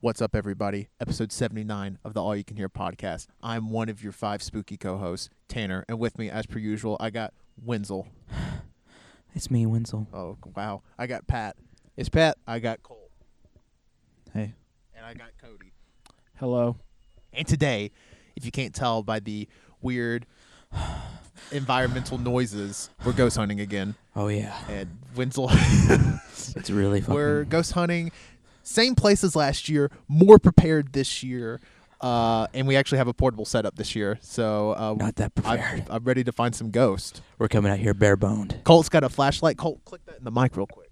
What's up, everybody? Episode 79 of the All You Can Hear podcast. I'm one of your five spooky co hosts, Tanner, and with me, as per usual, I got Wenzel. It's me, Wenzel. Oh, wow. I got Pat. It's Pat. I got Cole. Hey. And I got Cody. Hello. And today, if you can't tell by the weird environmental noises, we're ghost hunting again. Oh yeah, And Wenzel, it's really fun. we're ghost hunting, same place as last year, more prepared this year. Uh, and we actually have a portable setup this year, so uh, not that I'm, prepared. I'm ready to find some ghosts. we're coming out here bare boned. Colt's got a flashlight. Colt, click that in the mic real quick.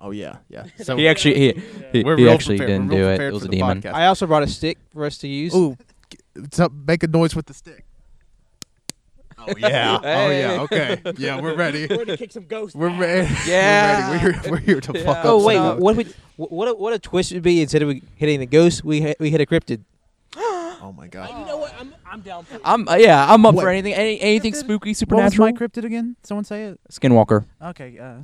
Oh yeah, yeah. So He actually he, he, we're he actually prepared. didn't We're do it. It was a demon. podcast. I also brought a stick for us to use. Ooh, so make a noise with the stick. Oh yeah. Oh yeah. Okay. Yeah, we're ready. We're to kick some ghosts. We're ready. Yeah. We're ready. We're, we're here to fuck up. Oh wait, stuff. what if we, what a, what a twist would be instead of hitting the ghost, we hit, we hit a cryptid. Oh my god. You know what? I'm I'm down. For I'm uh, yeah, I'm up What? for anything. Any, anything spooky, What was supernatural. my cryptid again? Someone say it. Skinwalker. Okay. Uh,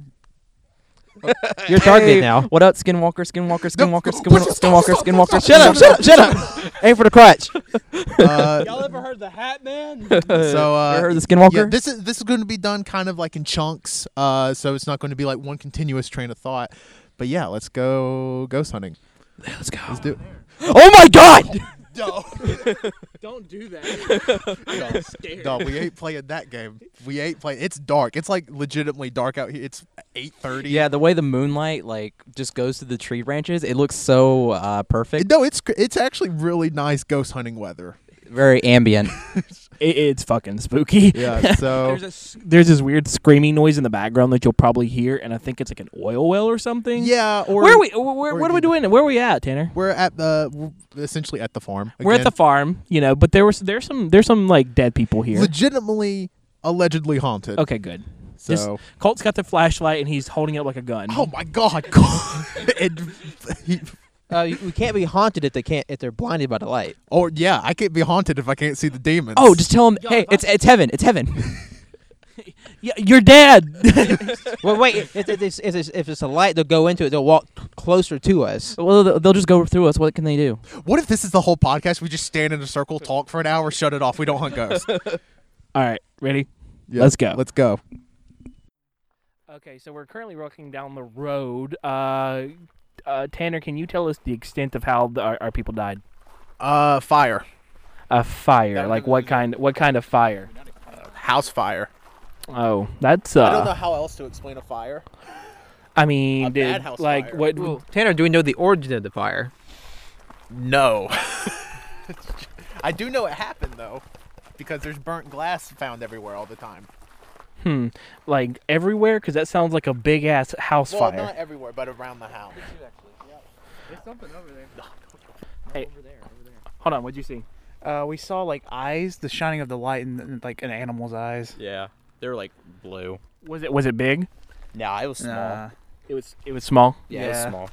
Your target now. What up, Skinwalker? Skinwalker. Skinwalker. No, Skinwalker. stop, Skinwalker. stop, Skinwalker. Shut up! Shut up! Shut up! Aim for the crotch. Uh, Y'all ever heard the Hat Man? so uh, You heard the Skinwalker? Yeah, this is this is going to be done kind of like in chunks. Uh, so it's not going to be like one continuous train of thought. But yeah, let's go ghost hunting. Let's go. Let's do. Oh my God! No, Don't do that. I'm scared. no, we ain't playing that game. We ain't playing. It's dark. It's like legitimately dark out here. It's eight thirty. Yeah, the way the moonlight like just goes to the tree branches, it looks so uh, perfect. No, it's it's actually really nice ghost hunting weather. Very ambient. it, it's fucking spooky. Yeah. So There's, a s there's this weird screaming noise in the background that you'll probably hear, and I think it's like an oil well or something. yeah. Or Where are we? Where, where, or what are we doing? Where are we at, Tanner? We're at the essentially at the farm. We're at the farm, you know, but there was there's some there's some like dead people here. legitimately allegedly haunted. okay, good. So. just- Colt's got the flashlight and he's holding it up like a gun. oh my god. and he, Uh, we can't be haunted if they can't if they're blinded by the light. or yeah, I can't be haunted if I can't see the demons. Oh, just tell him, hey, it's it's heaven. It's heaven. yeah, you're dead. well, wait. If, if, it's, if, it's, if it's a light, they'll go into it. They'll walk closer to us. well, they'll they'll just go through us. What can they do? What if this is the whole podcast? We just stand in a circle, talk for an hour, shut it off. We don't hunt ghosts. All right, ready? Yeah, Let's go. Let's go. Okay, so we're currently walking down the road. Uh, uh, Tanner, can you tell us the extent of how the, our, our people died? Uh, fire, A fire, That- like what kind? What kind of fire? house fire. Oh, that's uh. I don't know how else to explain a fire. I mean, A did, bad house like fire. what? Tanner, do we know the origin of the fire? No. I do know it happened though, because there's burnt glass found everywhere all the time. Hmm, like everywhere? Because that sounds like a big ass house Well, fire. not everywhere, but around the house. Over there. Over there. Hold on, what'd you see? Uh, we saw like eyes, the shining of the light in, in like an animal's eyes. Yeah, they're like blue. Was it was it big? Nah, it was small. Nah. It was it was small. yeah, it was small.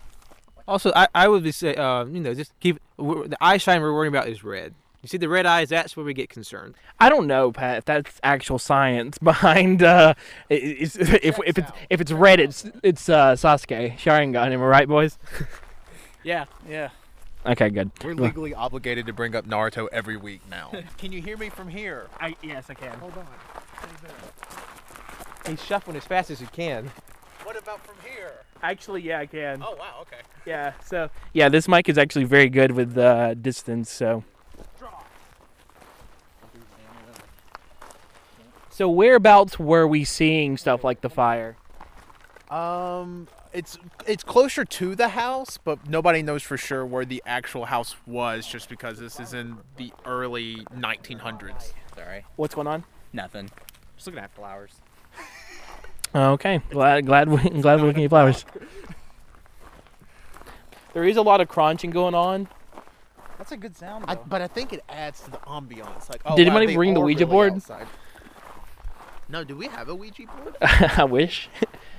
Also, I, I would be say, uh, you know, just keep the eye shine we're worrying about is red. You see the red eyes? That's where we get concerned. I don't know, Pat, if that's actual science behind uh, i- is, if if it's if it's red, it's it's uh, Sasuke Sharingan. Am I right, boys? Yeah. Yeah. Okay, good. We're legally obligated to bring up Naruto every week now. Can you hear me from here? I, yes, I can. Hold on. He's shuffling as fast as he can. What about from here? Actually, yeah, I can. Oh wow, okay. Yeah. So yeah, this mic is actually very good with uh, distance. So. So whereabouts were we seeing stuff like the fire? Um, it's it's closer to the house, but nobody knows for sure where the actual house was, just because this is in the early 1900s. Sorry, What's going on? nothing. Just looking at flowers. Okay, glad glad we, glad we're looking at flowers. There is a lot of crunching going on. That's a good sound. I, though. but I think it adds to the ambiance. Like, oh, Did wow, anybody they bring the are Ouija really board? outside. No, do we have a Ouija board? I wish.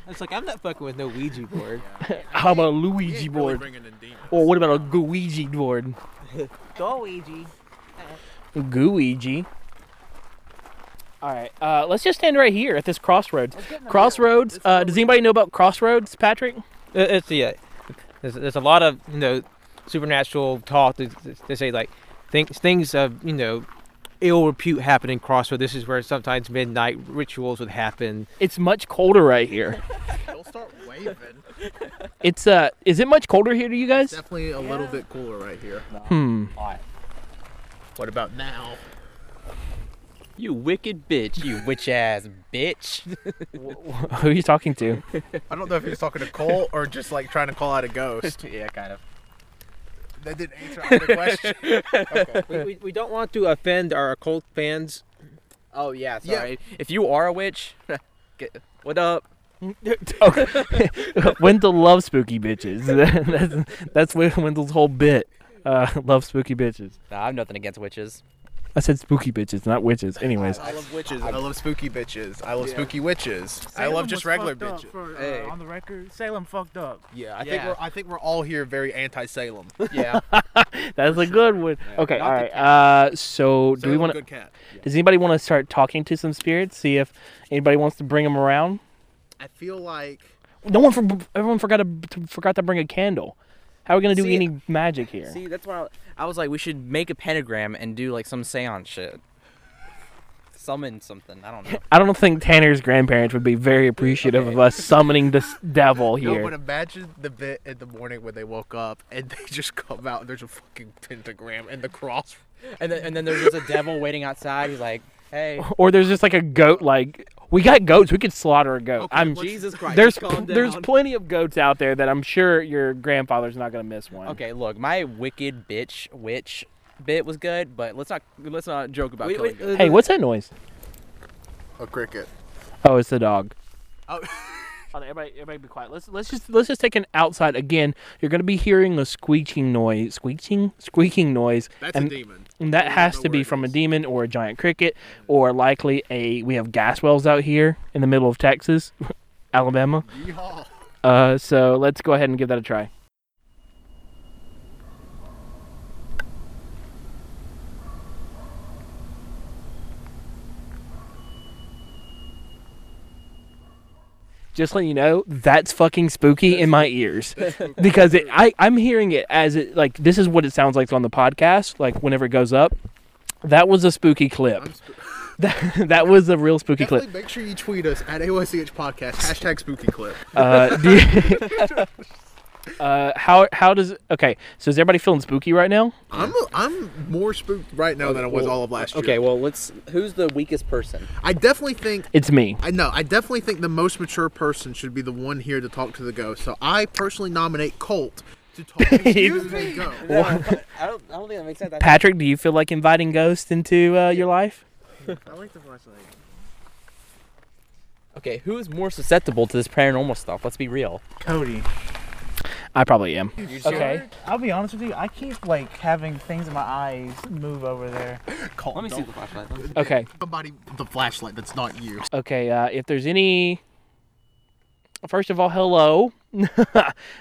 It's like I'm not fucking with no Ouija board. How about a Luigi ain't really board? bringing in demons. Or what about a Gooigi board? Go Ouija. Gooigi. All right, uh, let's just stand right here at this crossroads. Crossroads. Uh, does anybody know about crossroads, Patrick? Uh, It's the uh, There's, there's a lot of you know supernatural talk. They, they say like things things of you know ill repute happen in Crossroad. This is where sometimes midnight rituals would happen. It's much colder right here. They'll start waving. It's uh, is it much colder here to you guys? Definitely a little bit cooler right here. Hmm. What about now? You wicked bitch. You witch ass bitch. Who are you talking to? I don't know if he's talking to Cole or just like trying to call out a ghost. yeah, kind of. That didn't answer either question. we, we, we don't want to offend our occult fans. Oh yeah, Yeah. sorry. If you are a witch, get, what up? Wendell loves spooky bitches. that's that's Wendell's whole bit. Uh, love spooky bitches. Nah, I have nothing against witches. I said spooky bitches, not witches. Anyways, I love witches. I love spooky bitches. I love spooky witches. I love just regular bitches. For, uh, Hey. On the record, Salem fucked up. Yeah, I think Yeah. we're I think we're all here very anti-Salem. Yeah. that's a good one. Okay, not all the right. Uh, so do we Salem, want to? good cat? Does anybody want to start talking to some spirits? See if anybody wants to bring them around. I feel like No one, for, everyone forgot to forgot to bring a candle. How are we gonna do See, any magic here? See, that's why I, I was like, we should make a pentagram and do like some seance shit. Summon something. I don't know. I don't think Tanner's grandparents would be very appreciative of us summoning this devil here. no, here. but imagine the bit in the morning when they woke up and they just come out and there's a fucking pentagram and the cross. And then and then there's just a devil waiting outside. He's like, hey, or there's just like a goat. Like we got goats, we could slaughter a goat. Okay, I'm Jesus Christ. there's calm there's plenty of goats out there that I'm sure your grandfather's not gonna miss one. Okay, look, my wicked bitch witch bit was good, but let's not let's not joke about Wait, killing wait, goats. Hey, what's that noise? A cricket. Oh, it's the dog. Oh. Hold on, everybody, everybody, be quiet. Let's let's just let's just take an outside again. You're gonna be hearing a squeaking noise, squeaking, squeaking noise, That's and, a demon. And that has to be from a demon or a giant cricket, or likely a. We have gas wells out here in the middle of Texas, Alabama. Uh, so let's go ahead and give that a try. Just letting you know, that's fucking spooky in my ears because it, I I'm hearing it as it like this is what it sounds like on the podcast. Like whenever it goes up, that was a spooky clip. That that was a real spooky clip. Make sure you tweet us at AYCH podcast hashtag spooky clip. Uh, uh, how how does okay? So is everybody feeling spooky right now? I'm I'm more spooked right now than I was all of last year. Okay, well, let's. Who's the weakest person? I definitely think It's me. I know. I definitely think the most mature person should be the one here to talk to the ghost. So I personally nominate Colt to talk to the ghost. I don't. I don't think that makes sense. Patrick, do you feel like inviting ghosts into uh, your life? I like the flashlight. Okay, who's more susceptible to this paranormal stuff? Let's be real. Cody. I probably am. You Okay. I'll be honest with you. I keep like having things in my eyes move over there. Colt, Let me see don't- the flashlight. Okay. Somebody with the flashlight that's not you. Okay. Uh, if there's any, first of all, hello.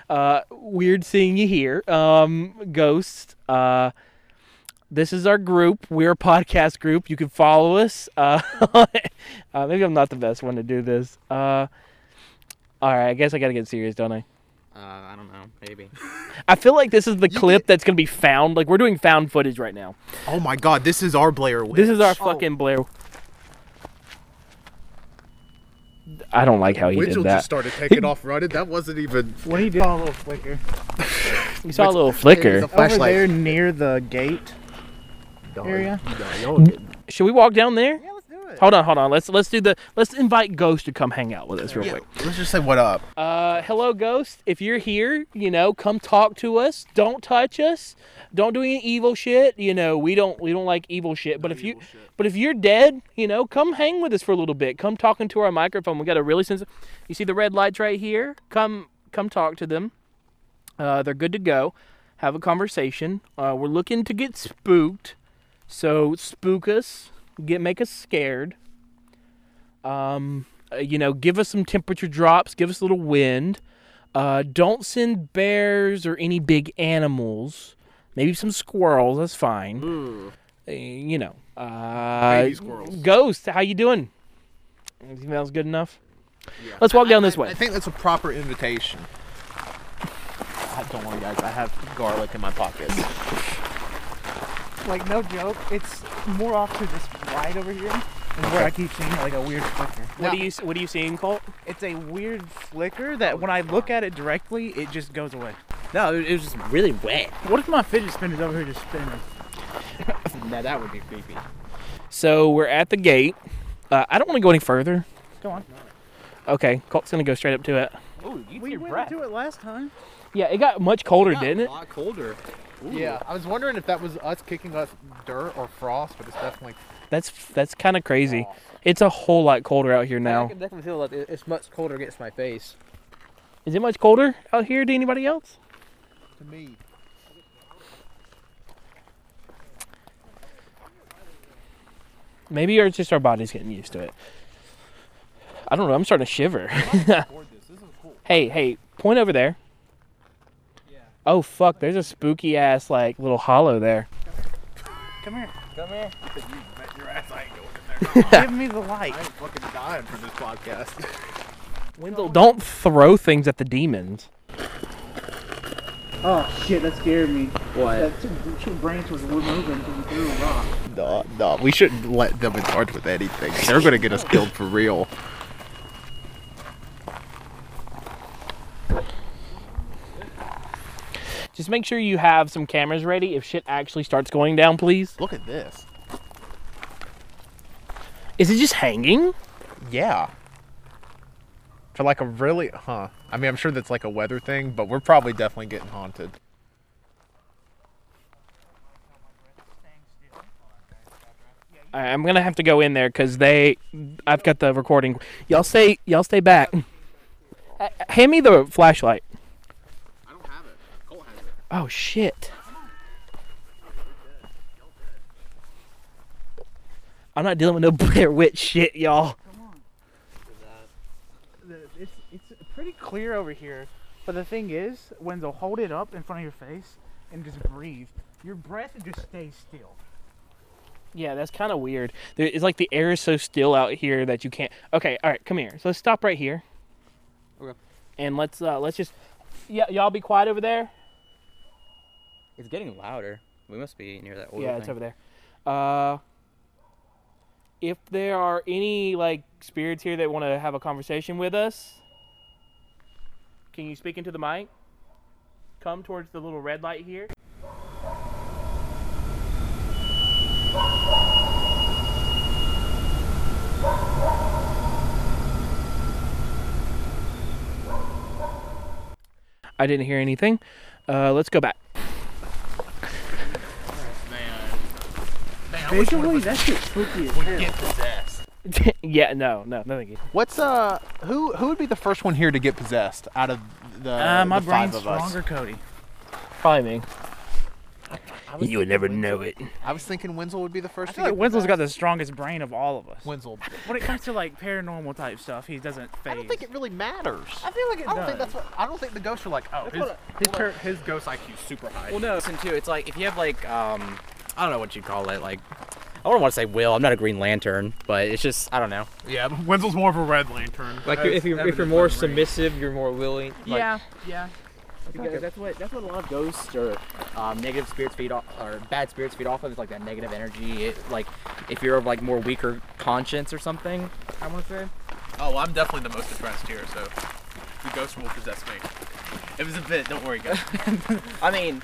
uh, weird seeing you here. Um, ghost. Uh, this is our group. We're a podcast group. You can follow us. Uh, uh, maybe I'm not the best one to do this. Uh, all right. I guess I gotta get serious, don't I? Uh, I don't know. Maybe. I feel like this is the You clip get- that's gonna be found. Like we're doing found footage right now. Oh my God! This is our Blair Witch. This is our fucking Blair. I don't like how he Witchell did that. just started taking off running. That wasn't even. What he did? do? Saw a little flicker. You saw a little flicker. The Over flashlight. there near the gate area. Should we walk down there? Yeah, let's do it. Hold on, hold on. Let's let's do the let's invite Ghost to come hang out with us real quick. let's just say what up. Uh, hello, Ghost. If you're here, you know, come talk to us. Don't touch us. Don't do any evil shit. You know, we don't we don't like evil shit. But if you but if you're dead, you know, come hang with us for a little bit. Come talk into our microphone. We got a really sensitive. You see the red lights right here? Come come talk to them. Uh, they're good to go. Have a conversation. Uh, we're looking to get spooked, so spook us. Get make us scared. Um, uh, you know, give us some temperature drops. Give us a little wind. Uh, don't send bears or any big animals. Maybe some squirrels. That's fine. Uh, you know. Uh, Baby squirrels. Ghost, how you doing? Smells good enough. Let's walk down this way. I think that's a proper invitation. I don't worry, guys. I have garlic in my pockets. Like no joke, it's more off to this right over here. Is where I keep seeing like a weird flicker. What do you What are you seeing, Colt? It's a weird flicker that when I look at it directly, it just goes away. No, it, it was just really wet. What if my fidget spinner's over here just spinning? Now that would be creepy. So we're at the gate. Uh, I don't want to go any further. Go on. Okay, Colt's gonna go straight up to it. Oh, you We went into it last time. Yeah, it got much colder, didn't it? A lot colder. Yeah, I was wondering if that was us kicking us dirt or frost, but it's definitely. That's that's kind of crazy. It's a whole lot colder out here now. I now. can definitely feel like it- it's much colder against my face. Is it much colder out here to anybody else? To me. Maybe it's just our bodies getting used to it. I don't know. I'm starting to shiver. hey, hey, point over there. Oh fuck! There's a spooky ass like little hollow there. Come here. Come here. Your ass, I ain't going in there. Give me the light. I'm fucking dying for this podcast. Wendell, don't throw things at the demons. Oh shit, that scared me. What? That two, two branch was moving because you threw a rock. No, no, we shouldn't let them in charge with anything. They're gonna get us killed for real. Just make sure you have some cameras ready if shit actually starts going down, please. Look at this. Is it just hanging? Yeah. For like a really, huh? I mean, I'm sure that's like a weather thing, but we're probably definitely getting haunted. I'm gonna have to go in there because they. I've got the recording. Y'all stay. Y'all stay back. Uh, hand me the flashlight. I don't have it. Cole has it. Oh shit. I'm not dealing with no Blair Witch shit, y'all. It's it's pretty clear over here, but the thing is, when they'll hold it up in front of your face and just breathe, your breath just stays still. Yeah, that's kind of weird. There, it's like the air is so still out here that you can't. Okay, all right, come here. So let's stop right here. Okay. And let's uh let's just. Yeah, y'all be quiet over there. It's getting louder. We must be near that oil yeah, it's over there. Uh, if there are any like spirits here that want to have a conversation with us, can you speak into the mic? Come towards the little red light here. I didn't hear anything. Uh, let's go back. Visually, that shit's spooky as hell. Get possessed. yeah, no, no, no, thank you. What's uh, who who would be the first one here to get possessed out of the, Uh, my the five brain's of us? stronger, Cody. Probably me. I was You would never know it. I was thinking Wenzel would be the first. I first feel to like get Wenzel's got the strongest brain of all of us. Wenzel. When it comes to like paranormal type stuff, he doesn't phase. I don't think it really matters. I feel like it I don't does. think that's what. I don't think the ghosts are like. Oh, That's his his, per, his ghost IQ is super high. Well, no. Listen, too. It's like if you have like um, I don't know what you'd call it. Like, I don't want to say will. I'm not a Green Lantern, but it's just I don't know. Yeah, Wenzel's more of a Red Lantern. Like if you if you're more submissive, you're more willing. Like, yeah, yeah. Because that's what that's what a lot of ghosts or um, negative spirits feed off or bad spirits feed off of is like that negative energy. It, like if you're of like more weaker conscience or something, I want to say. Oh, I'm definitely the most depressed here, so the ghost will possess me. It was a bit. Don't worry, guys. I mean,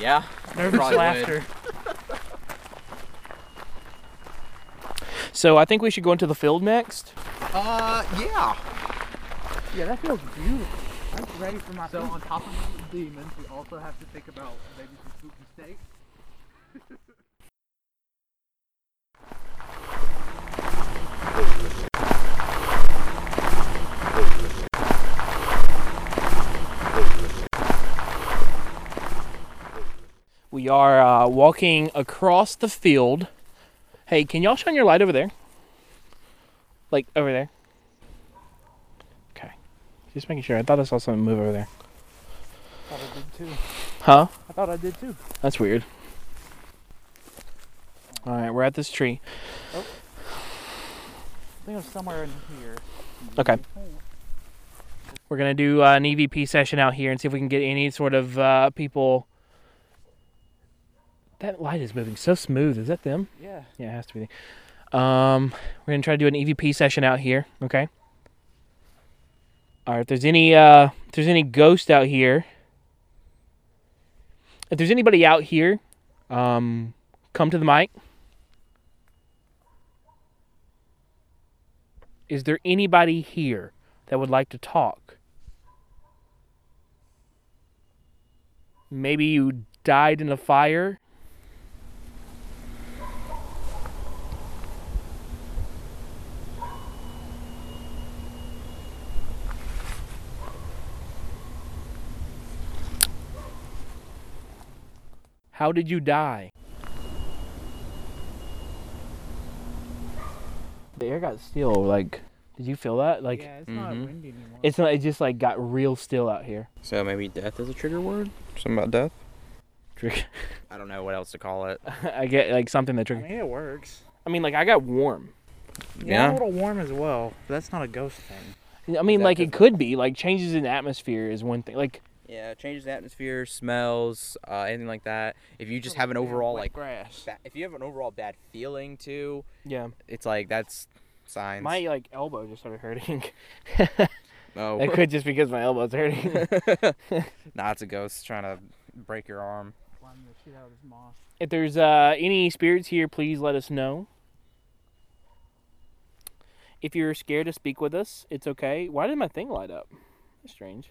yeah. Nervous laughter. So I think we should go into the field next. uh, yeah. Yeah, that feels beautiful. I'm ready for my So food. on top of the demons, we also have to think about maybe some spooky steak. We are uh, walking across the field. Hey, can y'all shine your light over there? Like over there. Okay. Just making sure. I thought I saw something move over there. I thought I did too. Huh? I thought I did too. That's weird. All right, we're at this tree. Oh. I think was somewhere in here. Okay. We're gonna do uh, an EVP session out here and see if we can get any sort of uh, people. That light is moving so smooth. Is that them? Yeah. Yeah, it has to be. Um, we're gonna try to do an EVP session out here. Okay. All right. If there's any, uh, if there's any ghost out here, if there's anybody out here, um, come to the mic. Is there anybody here that would like to talk? Maybe you died in a fire. How did you die? The air got still. Like, did you feel that? Like, yeah, it's not Mhm. windy anymore. it's not. It just like got real still out here. So maybe death is a trigger word? Something about death? Trick- I don't know what else to call it. I get like something that triggers. I trigger. mean, it works. I mean, like I got warm. Yeah, I'm Yeah. a little warm as well. But that's not a ghost thing. I mean, that like it different? could be. Like changes in atmosphere is one thing. Like Yeah, changes the atmosphere, smells, uh, anything like that. If you just have an overall like, grass. ba- if you have an overall bad feeling too, yeah, it's like that's signs. my like elbow just started hurting. oh, That could just be because my elbow's hurting. nah, it's a ghost trying to break your arm. Climbing the shit out of his moss. if there's uh, any spirits here, please let us know. If you're scared to speak with us, it's okay. Why did my thing light up? That's strange.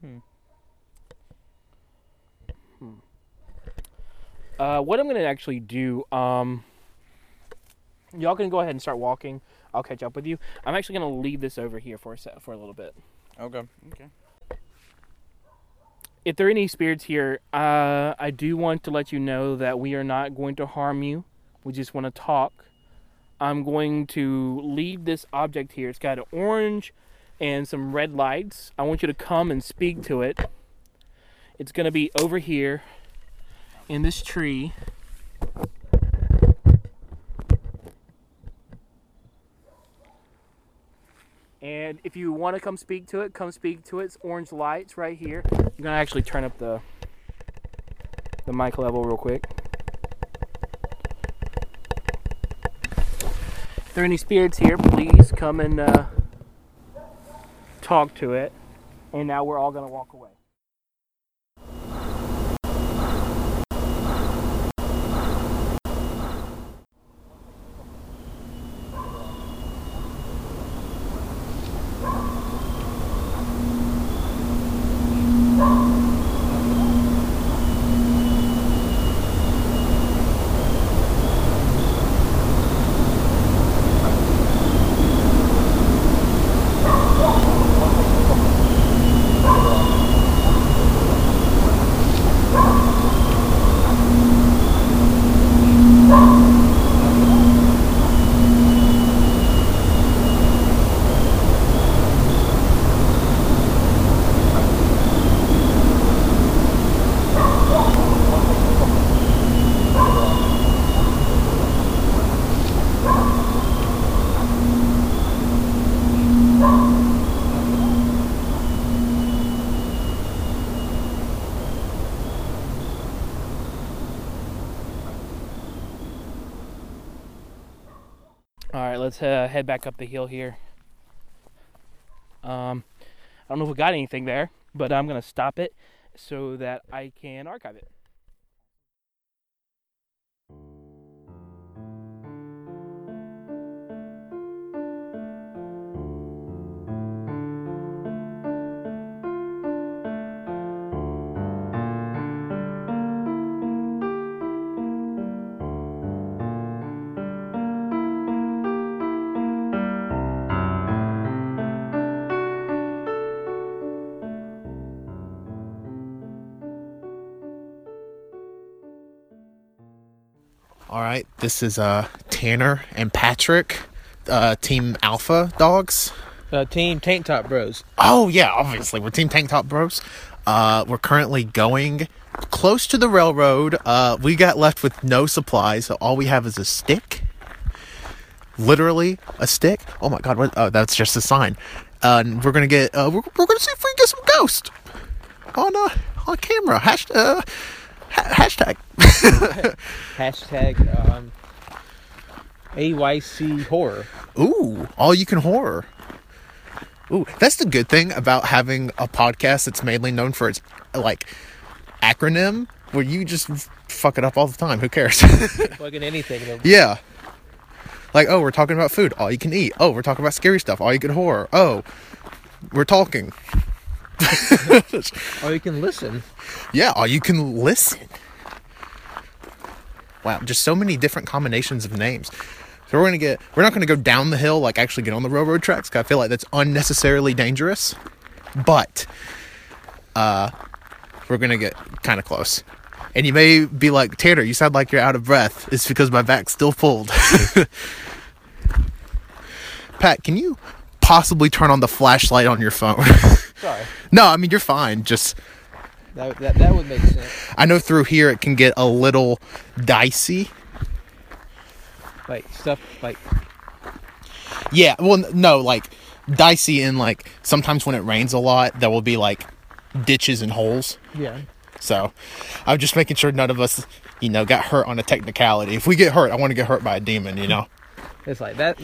Hmm. Hmm. Uh, what I'm gonna actually do, um, y'all can go ahead and start walking. I'll catch up with you. I'm actually gonna leave this over here for a se- for a little bit. Okay. Okay. If there are any spirits here, uh, I do want to let you know that we are not going to harm you. We just want to talk. I'm going to leave this object here. It's got an orange and some red lights. I want you to come and speak to it. It's going to be over here in this tree. And if you want to come speak to it, come speak to it. It's orange lights right here. I'm gonna actually turn up the the mic level real quick. If there are any spirits here, please come and uh, talk to it. And now we're all gonna walk away. All right, uh, head back up the hill here. Um, I don't know if we got anything there, but I'm gonna stop it so that I can archive it. This is uh Tanner and Patrick, uh, Team Alpha Dogs. Uh, team Tank Top Bros. Oh yeah, obviously we're Team Tank Top Bros. Uh, we're currently going close to the railroad. Uh, we got left with no supplies, so all we have is a stick. Literally a stick. Oh my god, what? Oh, that's just a sign. uh, and we're gonna get uh, we're, we're gonna see if we can get some ghost on uh on camera. Hashtag uh, ha- hashtag. Hashtag um, AYC horror. Ooh, all you can horror. Ooh, that's the good thing about having a podcast that's mainly known for its like acronym, where you just fuck it up all the time. Who cares? In anything. though. yeah. Like, oh, we're talking about food. All you can eat. Oh, we're talking about scary stuff. All you can horror. Oh, we're talking. Or you can listen. Yeah, all you can listen. Wow, just so many different combinations of names. So we're gonna get we're not gonna go down the hill like actually get on the railroad tracks 'cause I feel like that's unnecessarily dangerous. But uh we're gonna get kinda close. And you may be like, Tanner, you sound like you're out of breath. It's because my back's still pulled. Pat, can you possibly turn on the flashlight on your phone? Sorry. no, I mean you're fine. Just That, that, that would make sense. I know through here it can get a little dicey. Like stuff like Yeah, well, no, like dicey in like sometimes when it rains a lot, there will be like ditches and holes. yeah. So I'm just making sure none of us, you know, got hurt on a technicality. If we get hurt, I want to get hurt by a demon, you know? It's like that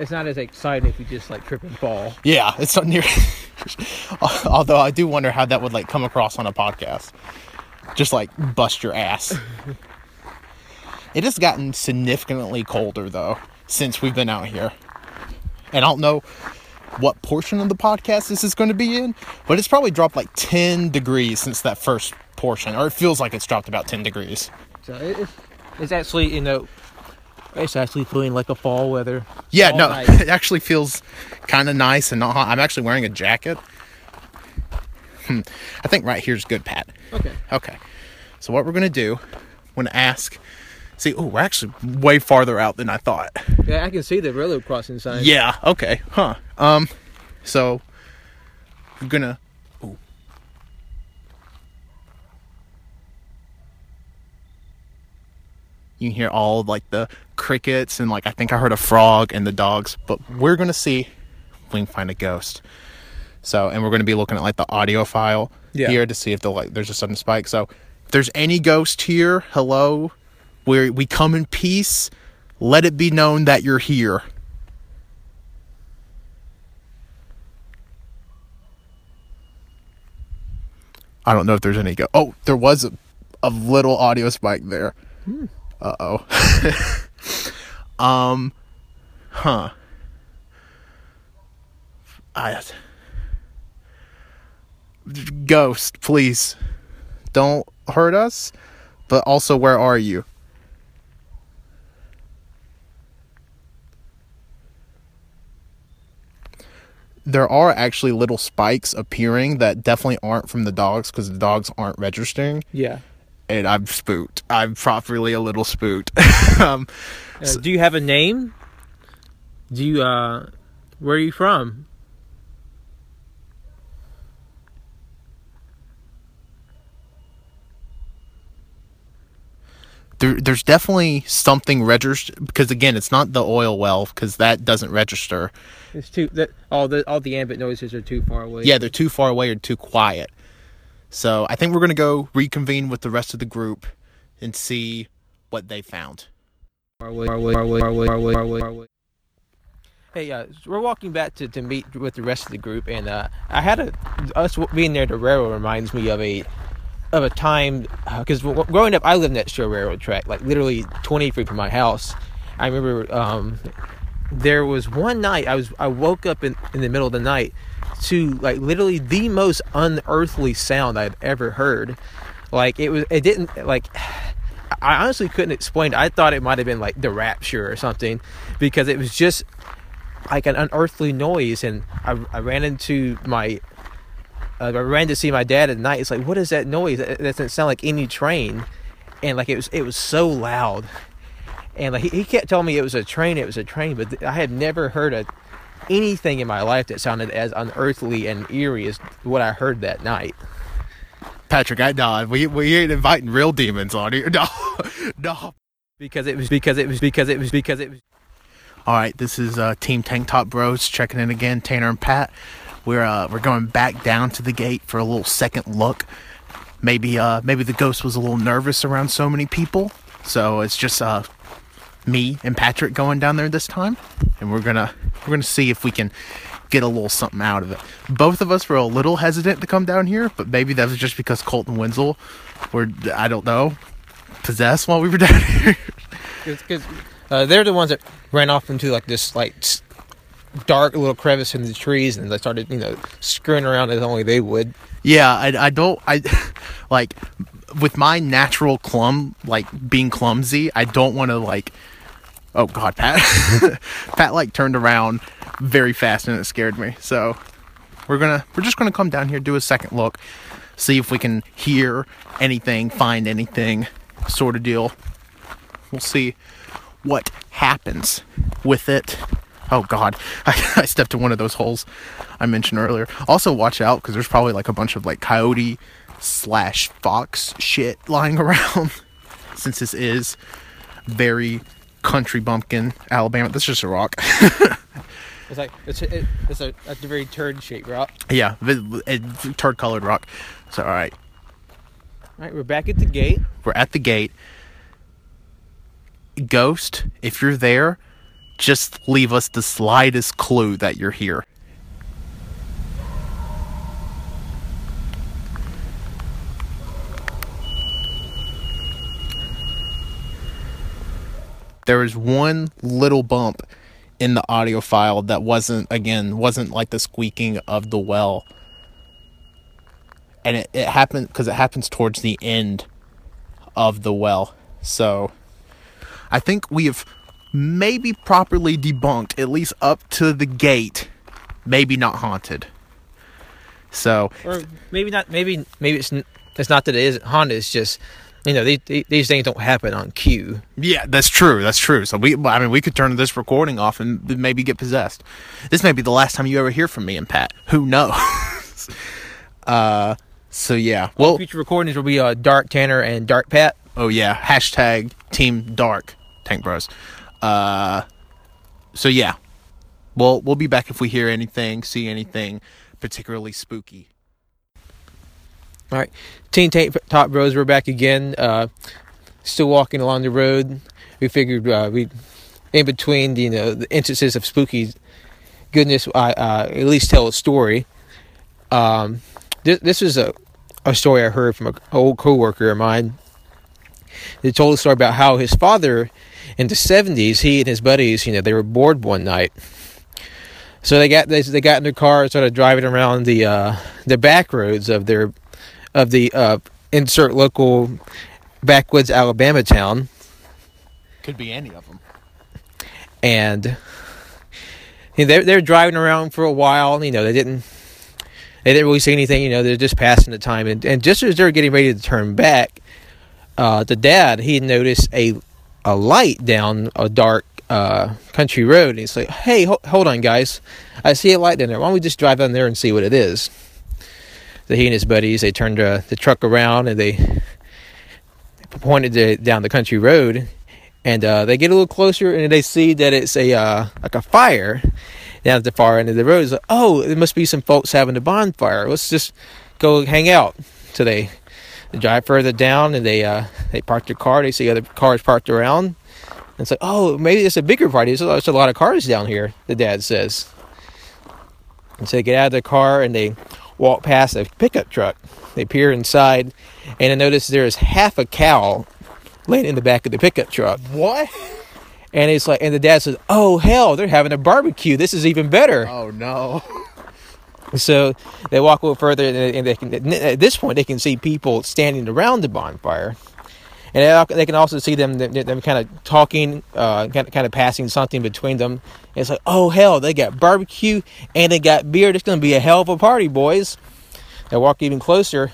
it's not as exciting if you just like trip and fall. Yeah, it's not near. Although I do wonder how that would like come across on a podcast. Just like bust your ass. it has gotten significantly colder though since we've been out here. And I don't know what portion of the podcast this is going to be in, but it's probably dropped like 10 degrees since that first portion, or it feels like it's dropped about 10 degrees. So it's, it's actually you know it's actually feeling like a fall weather. Yeah, All no, night. it actually feels kind of nice and not hot. I'm actually wearing a jacket. Hmm. I think right here's good, Pat. Okay. Okay. So what we're gonna do, gonna ask. See, oh, we're actually way farther out than I thought. Yeah, I can see the railroad crossing sign. Yeah. Okay. Huh. Um. So we're gonna. You can hear all like the crickets and like I think I heard a frog and the dogs, but we're gonna see if we can find a ghost. So and we're gonna be looking at like the audio file Yeah. here to see if the like there's a sudden spike. So if there's any ghost here, hello, we we come in peace. Let it be known that you're here. I don't know if there's any go. Oh, there was a, a little audio spike there. Hmm. Uh oh. um, huh. I. Ghost, please, don't hurt us. But also, where are you? there are actually little spikes appearing that definitely aren't from the dogs because the dogs aren't registering Yeah. And i'm spooked i'm properly a little spooked um, Uh, do you have a name? Do you uh where are you from? there, there's definitely something registered because again it's not the oil well because that doesn't register It's too that all the all the ambient noises are too far away. yeah they're too far away or too quiet so i think we're going to go reconvene with the rest of the group and see what they found. Hey, uh, we're walking back to, to meet with the rest of the group, and uh, I had a us being there. The railroad reminds me of a of a time because growing up, I lived next to a railroad track, like literally 20 feet from my house. I remember um, there was one night I was I woke up in, in the middle of the night to like literally the most unearthly sound I'd ever heard. Like it was it didn't like I honestly couldn't explain. I thought it might have been like the rapture or something because it was just like an unearthly noise and I, I ran into my uh, I ran to see my dad at night. It's like, what is that noise? That doesn't sound like any train. And like it was, it was so loud. And like he, he kept telling me it was a train, it was a train, but I had never heard a, anything in my life that sounded as unearthly and eerie as what I heard that night. patrick i know we, we ain't inviting real demons on here no no Because it was because it was because it was because it was All right, this is uh, Team Tank Top Bros checking in again. Tanner and Pat. We're uh, we're going back down to the gate for a little second look. Maybe uh, maybe the ghost was a little nervous around so many people, so it's just uh, me and Patrick going down there this time, and we're gonna we're gonna see if we can get a little something out of it. Both of us were a little hesitant to come down here, but maybe that was just because Colton Wenzel were I don't know possessed while we were down here. because uh, they're the ones that ran off into like this like dark little crevice in the trees, and they started you know screwing around as only they would. Yeah, I, I don't I like with my natural clum like being clumsy. I don't want to like. Oh God, Pat! Pat like turned around very fast and it scared me. So we're gonna we're just gonna come down here, do a second look, see if we can hear anything, find anything, sort of deal. We'll see what happens with it. Oh God, I, I stepped in one of those holes I mentioned earlier. Also, watch out because there's probably like a bunch of like coyote slash fox shit lying around. Since this is very country bumpkin, Alabama. That's just a rock. It's like it's it, it's a, a very turd shaped rock. yeah, turd colored rock. So, all right, All right, we're back at the gate. we're at the gate. Ghost, if you're there, just leave us the slightest clue that you're here. There was one little bump in the audio file that wasn't again wasn't like the squeaking of the well and it, it happened because it happens towards the end of the well so i think we have maybe properly debunked at least up to the gate maybe not haunted so Or maybe not. Maybe maybe it's it's not that it isn't Honda. It's just you know these these things don't happen on cue. yeah that's true that's true so we i mean we could turn this recording off and maybe get possessed this may be the last time you ever hear from me and pat who knows uh so yeah well Future recordings will be uh, Dark Tanner and Dark Pat. Oh yeah, hashtag Team Dark Tank Bros. Uh, so yeah, we'll we'll be back if we hear anything, see anything particularly spooky. All right, Teen Tank Top Bros, we're back again. Uh, still walking along the road. We figured uh, we, in between the, you know the instances of spooky goodness, I uh, at least tell a story. Um, this this is a a story I heard from an old coworker of mine. They told a story about how his father, in the seventies, he and his buddies, you know, they were bored one night. So they got they, they got in their car, and started driving around the uh, the back roads of their of the uh, insert local backwoods Alabama town, Could be any of them. and you know, they they were driving around for a while. You know, they didn't they didn't really see anything. You know, they're just passing the time, and, and just as they're getting ready to turn back, uh, the dad he noticed a a light down a dark uh, country road, and he's like, "Hey, ho- hold on, guys, I see a light down there. Why don't we just drive down there and see what it is?" So he and his buddies they turned uh, the truck around and they pointed down the country road, and uh, they get a little closer and they see that it's a uh, like a fire down at the far end of the road. It's like, oh, there must be some folks having a bonfire. Let's just go hang out. So they, they drive further down and they uh, they park their car. They see other cars parked around. And it's like, oh, maybe it's a bigger party. There's a, there's a lot of cars down here. The dad says. And so they get out of the car and they walk past a pickup truck. They peer inside and I notice there's half a cow laying in the back of the pickup truck. What? And it's like, and the dad says, "Oh hell, they're having a barbecue. This is even better." Oh no. So they walk a little further, and they, can. At this point, they can see people standing around the bonfire, and they, can also see them them, kind of talking, uh, kind of passing something between them. And it's like, "Oh hell, they got barbecue and they got beer. It's to be a hell of a party, boys." They walk even closer,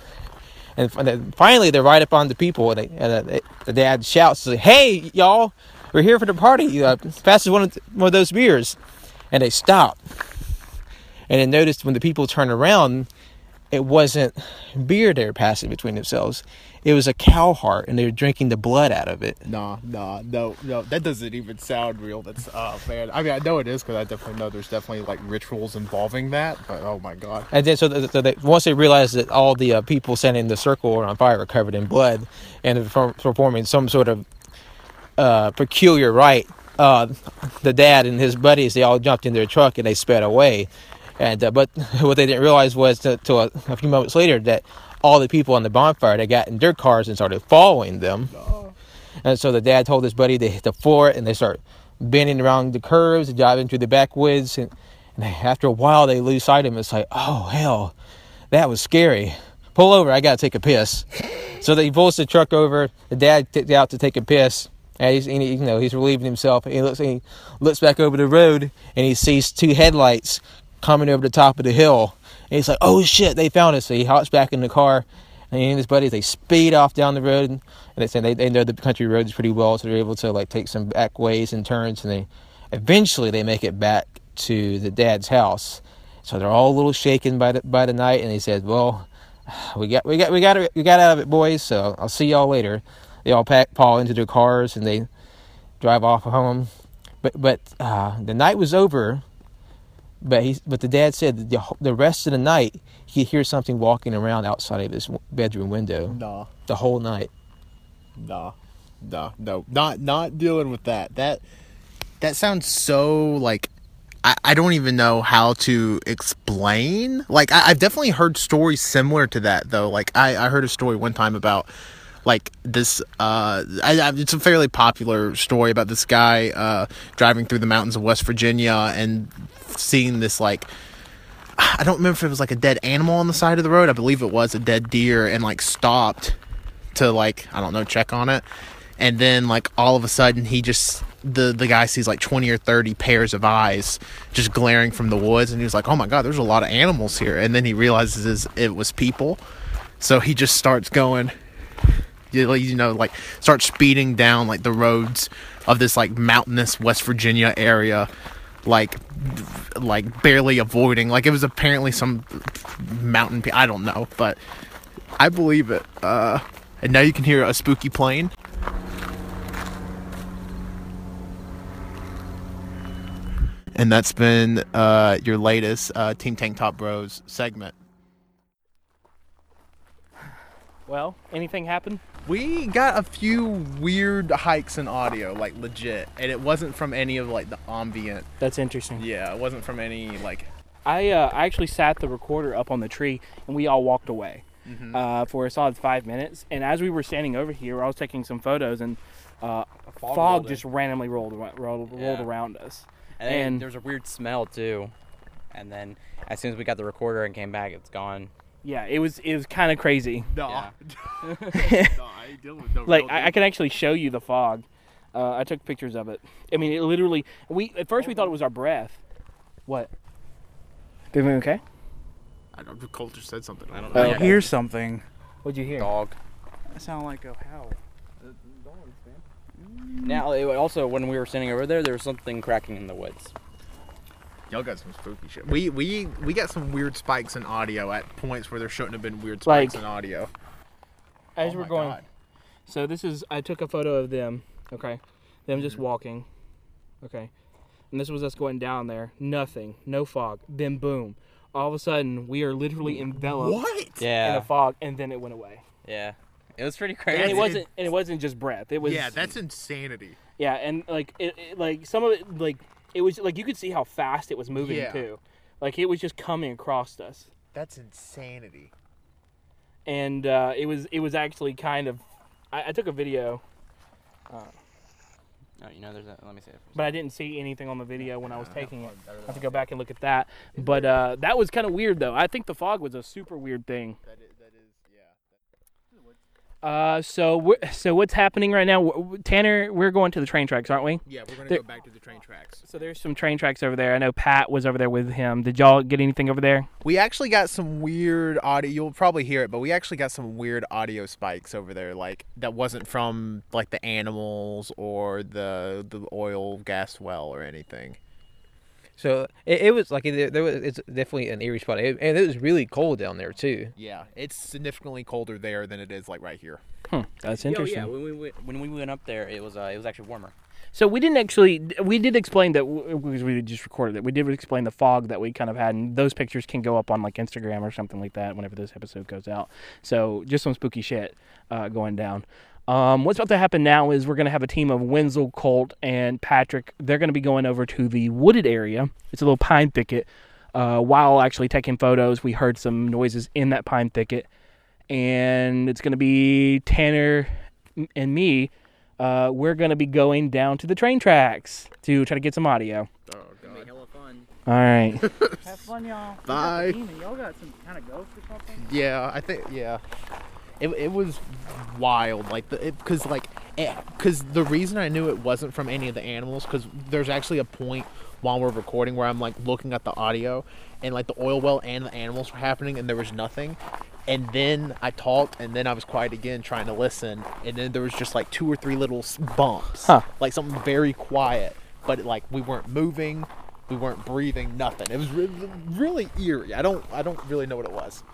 and finally they're right up on the people, and, they, and the dad shouts, "Hey, y'all, we're here for the party. Uh, pass us one of, one of those beers." And they stop, and then noticed when the people turned around, it wasn't beer they were passing between themselves. It was a cow heart, and they were drinking the blood out of it. Nah, nah, no, no. That doesn't even sound real. That's oh man. I mean, I know it is because I definitely know there's definitely like rituals involving that. But oh my god. And then, so, th- so they, once they realized that all the uh, people standing in the circle were on fire were covered in blood, and performing some sort of uh, peculiar rite, uh, the dad and his buddies they all jumped in their truck and they sped away. And uh, but what they didn't realize was to a, a few moments later that all the people on the bonfire they got in their cars and started following them. And so the dad told his buddy to hit the floor and they start bending around the curves and driving through the backwoods. And, and after a while, they lose sight of him. It's like, oh, hell, that was scary. Pull over, I got to take a piss. So they pulls the truck over. The dad takes out to take a piss. And he's, and he, you know, he's relieving himself. He looks, he looks back over the road and he sees two headlights coming over the top of the hill. And he's like, oh shit, they found us. So he hops back in the car and he and his buddies, they speed off down the road. And they say they, they know the country roads pretty well. So they're able to like take some back ways and turns. And they eventually they make it back to the dad's house. So they're all a little shaken by the, by the night. And he said, well, we got, we got, we got, we got out of it, boys. So I'll see y'all later. They all pack Paul into their cars and they drive off home. But, but, uh, the night was over but he, but the dad said the, the rest of the night he hears something walking around outside of his bedroom window. Nah, The whole night. nah, nah, no, not not dealing with that. That that sounds so like. I, I don't even know how to explain. Like I, I've definitely heard stories similar to that though. Like I, I heard a story one time about like this uh I, I, it's a fairly popular story about this guy uh driving through the mountains of West Virginia and seeing this like I don't remember if it was like a dead animal on the side of the road. I believe it was a dead deer and like stopped to like I don't know check on it. And then like all of a sudden he just the the guy sees like 20 or 30 pairs of eyes just glaring from the woods and he was like, "Oh my god, there's a lot of animals here." And then he realizes it was people. So he just starts going you know like start speeding down like the roads of this like mountainous West Virginia area like like barely avoiding like it was apparently some mountain pe- I don't know but I believe it uh and now you can hear a spooky plane and that's been uh your latest uh Team Tank Top Bros segment Well, anything happen? We got a few weird hikes in audio, like legit, and it wasn't from any of like the ambient. That's interesting. Yeah, it wasn't from any like. I uh, I actually sat the recorder up on the tree, and we all walked away uh, for a solid five minutes. And as we were standing over here, I was taking some photos, and uh, fog fog, rolled in. just randomly rolled ar- rolled, rolled Yeah. around us. And, then And- there was a weird smell too. And then as soon as we got the recorder and came back, it's gone. Yeah, it was it was kind of crazy. No, Yeah. no, I ain't dealing with no Like I, I can actually show you the fog. Uh, I took pictures of it. I mean, it literally. We at first we thought it was our breath. What? Everything okay? I don't. know, Coulter said something. I don't Oh, know. Yeah. hear something. What'd you hear? Dog. That sound like a howl. Dogs, man. Now, it, also when we were standing over there, there was something cracking in the woods. Y'all got some spooky shit. We we we got some weird spikes in audio at points where there shouldn't have been weird spikes Like- in audio. As Oh we're my going. God. So this is I took a photo of them. Okay, them just mm-hmm. walking. Okay, and this was us going down there. Nothing, no fog. Then boom, all of a sudden we are literally enveloped What? in Yeah. a fog, and then it went away. Yeah. It was pretty crazy. And crazy. it wasn't. And it wasn't just breath. It was. yeah, that's insanity. Yeah, and like it, it- like some of it, like it was like you could see how fast it was moving Yeah. too. Like it was just coming across us, That's insanity. and uh, it was it was actually kind of. I, I took a video, Oh, you know, there's a. Let me see it. but I didn't see anything on the video when I was taking it. I have to go back and look at that. But uh, that was kind of weird, though. I think the fog was a super weird thing. That is, that is yeah. Uh, so so what's happening right now? Tanner, we're going to the train tracks, aren't we? Yeah, we're gonna There- go back to the train tracks. So there's some train tracks over there. I know Pat was over there with him. Did y'all get anything over there? We actually got some weird audio. You'll probably hear it, but we actually got some weird audio spikes over there, like that wasn't from like the animals or the the oil gas well or anything. So it, it was like it, there was it's definitely an eerie spot, It- and it was really cold down there too. Yeah, it's significantly colder there than it is like right here. Hmm, that's Oh interesting. yeah, when we went, when we went up there, it was uh, it was actually warmer. So we didn't actually. We did explain that because we just recorded it. We did explain the fog that we kind of had, and those pictures can go up on like Instagram or something like that whenever this episode goes out. So just some spooky shit uh, going down. Um, what's about to happen now is we're going to have a team of Wenzel, Colt, and Patrick. They're going to be going over to the wooded area. It's a little pine thicket. Uh, while actually taking photos, we heard some noises in that pine thicket, and it's going to be Tanner and me uh, we're going to be going down to the train tracks to try to get some audio. Oh god. hella fun. All right. Have fun, y'all. Bye. Y'all got some kind of ghost or something? Yeah, I think yeah. It, it was wild, like the because like eh, because the reason I knew it wasn't from any of the animals because there's actually a point while we're recording where I'm like looking at the audio and like the oil well and the animals were happening and there was nothing. And then I talked, and then I was quiet again, trying to listen. And then there was just like two or three little bumps, Huh. like something very quiet. But like we weren't moving, we weren't breathing, nothing. It was re- really eerie. I don't, I don't really know what it was.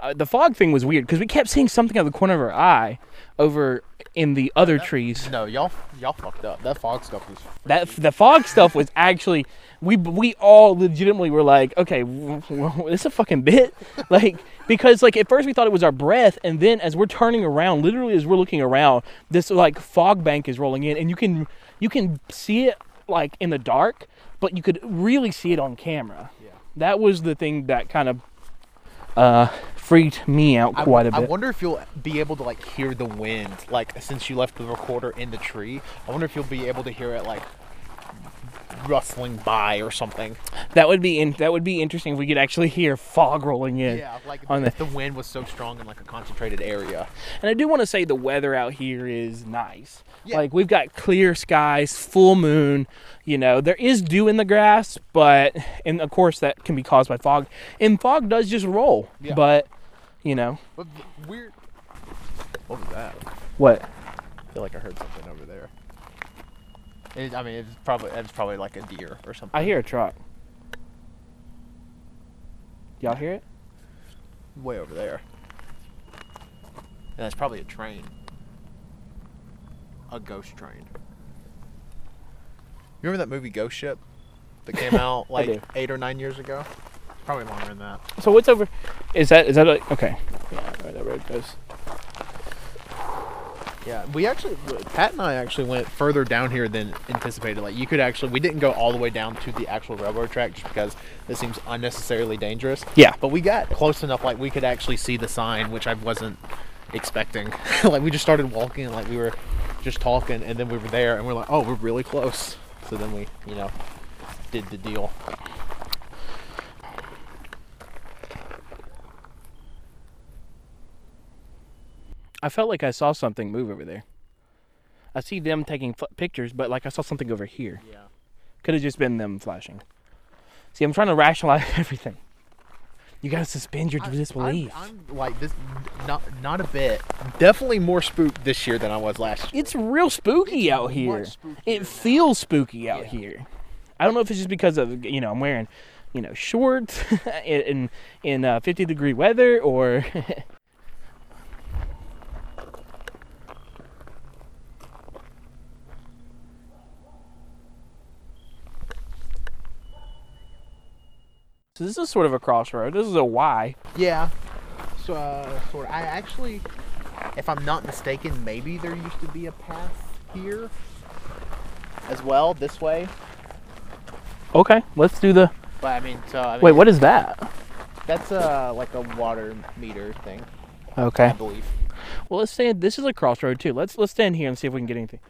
Uh, the fog thing was weird because we kept seeing something out of the corner of our eye over in the other trees. No, y'all y'all fucked up. That fog stuff was That the fog stuff was actually we we all legitimately were like, okay, w- w- this is a fucking bit, like because like at first we thought it was our breath, and then as we're turning around, literally as we're looking around, this like fog bank is rolling in, and you can you can see it like in the dark, but you could really see it on camera. Yeah. That was the thing that kind of uh, freaked me out I- quite a bit. I wonder if you'll be able to like hear the wind, like since you left the recorder in the tree. I wonder if you'll be able to hear it like rustling by or something. that would be in, that would be interesting if we could actually hear fog rolling in. Yeah, like on if the wind was so strong in like a concentrated area. And I do want to say the weather out here is nice. Yeah. Like we've got clear skies, full moon. You know, there is dew in the grass, but and of course that can be caused by fog. And fog does just roll. Yeah. But you know But weird. What was that? what? I feel like I heard something over there. It, I mean, it's probably it's probably like a deer or something. I hear a truck. Y'all hear it? way over there. And that's probably a train. A ghost train. You remember that movie Ghost Ship that came out like eight or nine years ago? Probably longer than that. So what's over? Is that is that a, okay? Yeah, right, that road goes. Yeah, we actually, Pat and I actually went further down here than anticipated. Like, you could actually, we didn't go all the way down to the actual railroad track just because this seems unnecessarily dangerous. Yeah. But we got close enough, like, we could actually see the sign, which I wasn't expecting. like, we just started walking, and, like, we were just talking, and then we were there, and we're like, oh, we're really close. So then we, you know, did the deal. I felt like I saw something move over there. I see them taking f- pictures, but like I saw something over here. Yeah. Could have just been them flashing. See, I'm trying to rationalize everything. You gotta suspend your disbelief. I'm, I'm like this, not not a bit. Definitely more spooked this year than I was last year. it's real spooky out here. It now. feels spooky out Yeah. here. I don't know if it's just because of you know I'm wearing, you know, shorts in in, in uh, 50 degree weather or. So this is sort of a crossroad. This is a Y. Yeah. So, uh, sort of. I actually, if I'm not mistaken, maybe there used to be a path here as well, this way. Okay, let's do the. But I mean, so I mean, Wait, what is that? That's uh like a water meter thing, Okay. I believe. Well, let's stand. This is a crossroad too. Let's let's stand here and see if we can get anything.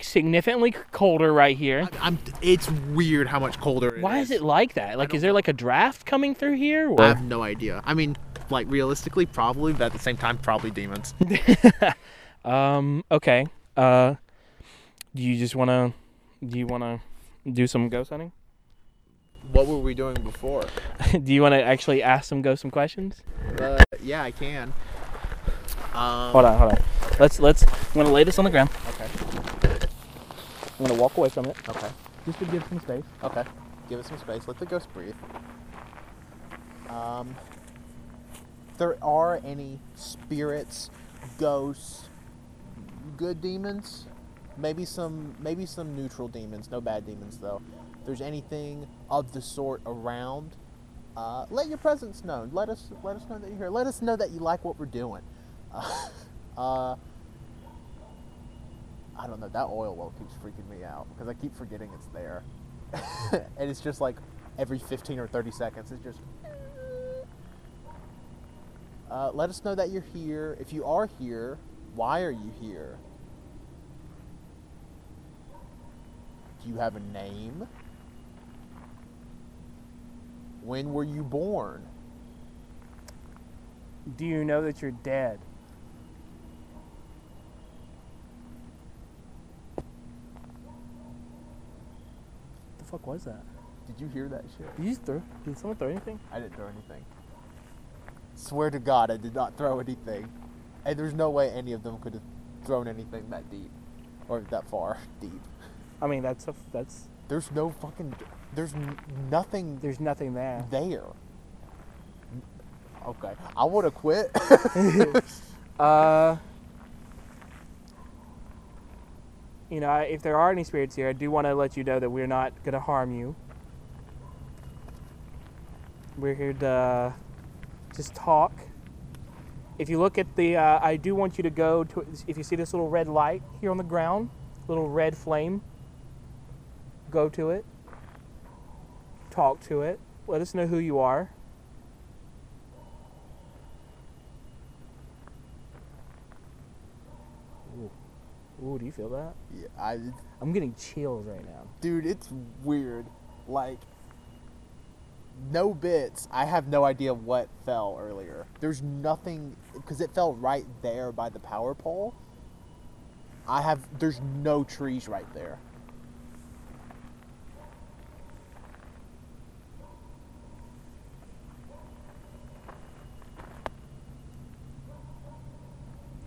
Significantly colder right here. I'm. It's weird how much colder. Why is it like that? Like, is there like a draft coming through here? Or? I have no idea. I mean, like realistically, probably, but at the same time, probably demons. um. Okay. Uh. Do you just wanna? Do you wanna do some ghost hunting? what were we doing before? do you wanna actually ask some ghost some questions? Uh, yeah, I can. Um, Hold on. Hold on. Let's let's. I'm gonna lay this on the ground. Okay. I'm gonna walk away from it. Okay. just to give some space. Okay. Give it some space. Let the ghost breathe. Um, there are any spirits, ghosts, good demons, maybe some maybe some neutral demons, no bad demons though. If there's anything of the sort around, uh, let your presence known. Let us let us know that you're here. Let us know that you like what we're doing. Uh, uh, I don't know. That oil well keeps freaking me out because I keep forgetting it's there, and it's just like every 15 or 30 seconds. It's just. Uh, let us know that you're here. If you are here, why are you here? Do you have a name? When were you born? Do you know that you're dead? Fuck was that? Did you hear that shit? Did you throw? Did someone throw anything? I didn't throw anything. Swear to God, I did not throw anything. And there's no way any of them could have thrown anything that deep or that far deep. I mean, that's a, that's There's no fucking. There's n- nothing there's nothing there. there. Okay, I would have quit. Uh, you know, if there are any spirits here, I do want to let you know that we're not going to harm you. We're here to just talk. If you look at the, uh, I do want you to go to, if you see this little red light here on the ground, little red flame, go to it, talk to it, let us know who you are. Ooh, do you feel that? yeah, I, I'm getting chills right now. dude, it's weird. Like, no bits. I have no idea what fell earlier. There's nothing because it fell right there by the power pole. I have. There's no trees right there.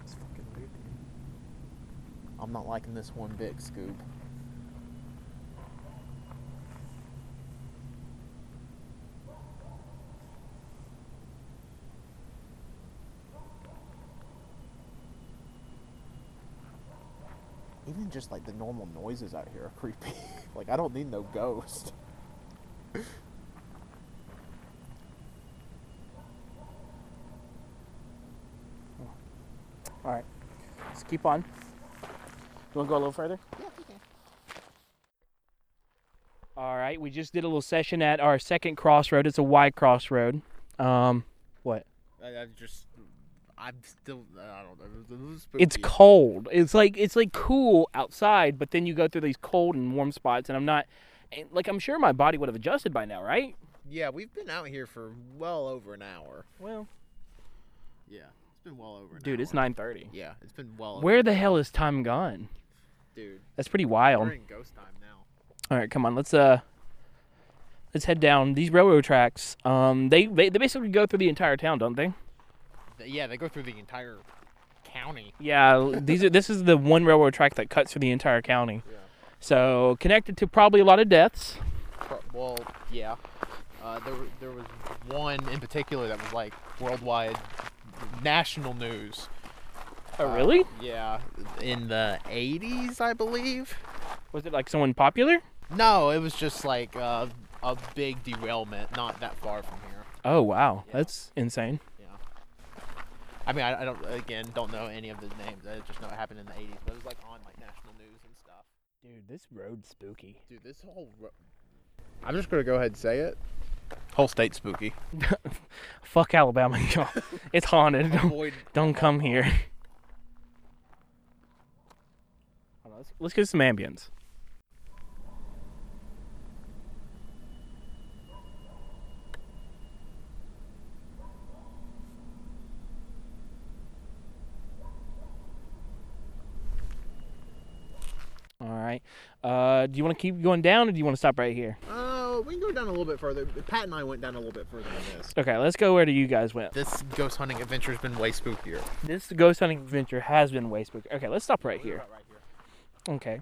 It's fucking weird. dude. I'm not liking this one bit, Scoob. Even just like the normal noises out here are creepy. like I don't need no ghost. All right, let's keep on. You want to go a little further? Yeah, okay. All right, we just did a little session at our second crossroad. It's a wide crossroad. Um, what? I, I just, I'm still, I don't know. It's cold. It's like it's like cool outside, but then you go through these cold and warm spots, and I'm not, like I'm sure my body would have adjusted by now, right? Yeah, we've been out here for well over an hour. Well, Yeah, it's been well over dude, hour. it's 9:30. Yeah, it's been well. Over. Where the an hell is time gone? Dude? That's pretty wild. We're in ghost time now. All right, come on. Let's uh let's head down these railroad tracks. Um they they, they basically go through the entire town, don't they? Th- Yeah, they go through the entire county. Yeah, these are this is the one railroad track that cuts through the entire county. Yeah. So, connected to probably a lot of deaths. Well, yeah. Uh, there, there was one in particular that was like worldwide, national news. Oh, Uh, really? Yeah, in the 80s, I believe. Was it like someone popular? No, it was just like uh, a big derailment, not that far from here. Oh, wow. Yeah. That's insane. Yeah. I mean, I, I don't again don't know any of the names. I just know it happened in the 80s, but it was like on like national news and stuff. Dude, this road's spooky. Dude, this whole. Ro- I'm just gonna go ahead and say it. Whole state spooky. Fuck Alabama, y'all. It's haunted. Don't, Avoid. don't come here. Hold on, Let's, let's get some ambience. All right. Uh, do you want to keep going down, or do you want to stop right here? Uh, we can go down a little bit further. Pat and I went down a little bit further than this. Okay, let's go where do you guys went. This ghost hunting adventure has been way spookier. This ghost hunting adventure has been way spooky. Okay, let's stop right here. Okay.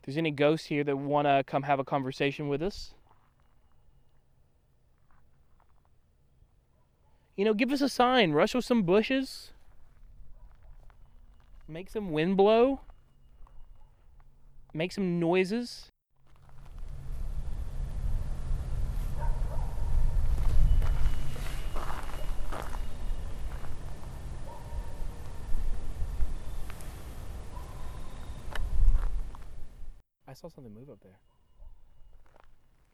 If there's any ghosts here that want to come have a conversation with us, you know, give us a sign. Rush with some bushes. Make some wind blow. Make some noises. I saw something move up there.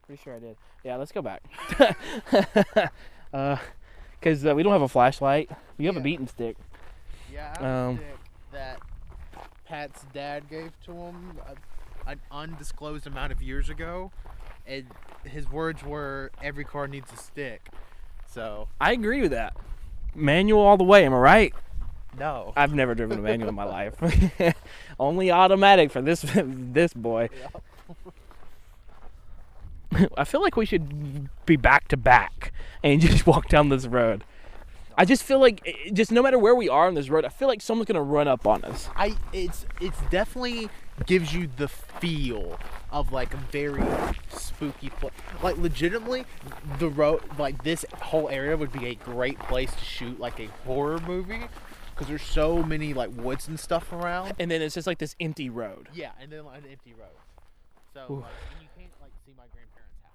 Pretty sure I did. Yeah, let's go back. uh, because uh, we don't have a flashlight. We have a Yeah. beating stick. Yeah, I have a Um, that Pat's dad gave to him an undisclosed amount of years ago, and his words were, "Every car needs a stick." So I agree with that. Manual all the way. Am I right? no. I've never driven a manual in my life. Only automatic for this this boy. I feel like we should be back to back and just walk down this road. I just feel like eh, just no matter where we are on this road, I feel like someone's gonna run up on us. I it's it's definitely gives you the feel of like a very spooky place. Like legitimately, the road like this whole area would be a great place to shoot like a horror movie because there's so many like woods and stuff around. And then it's just like this empty road. Yeah, and then like, an empty road. So like, and you can't like see my grandparents' house.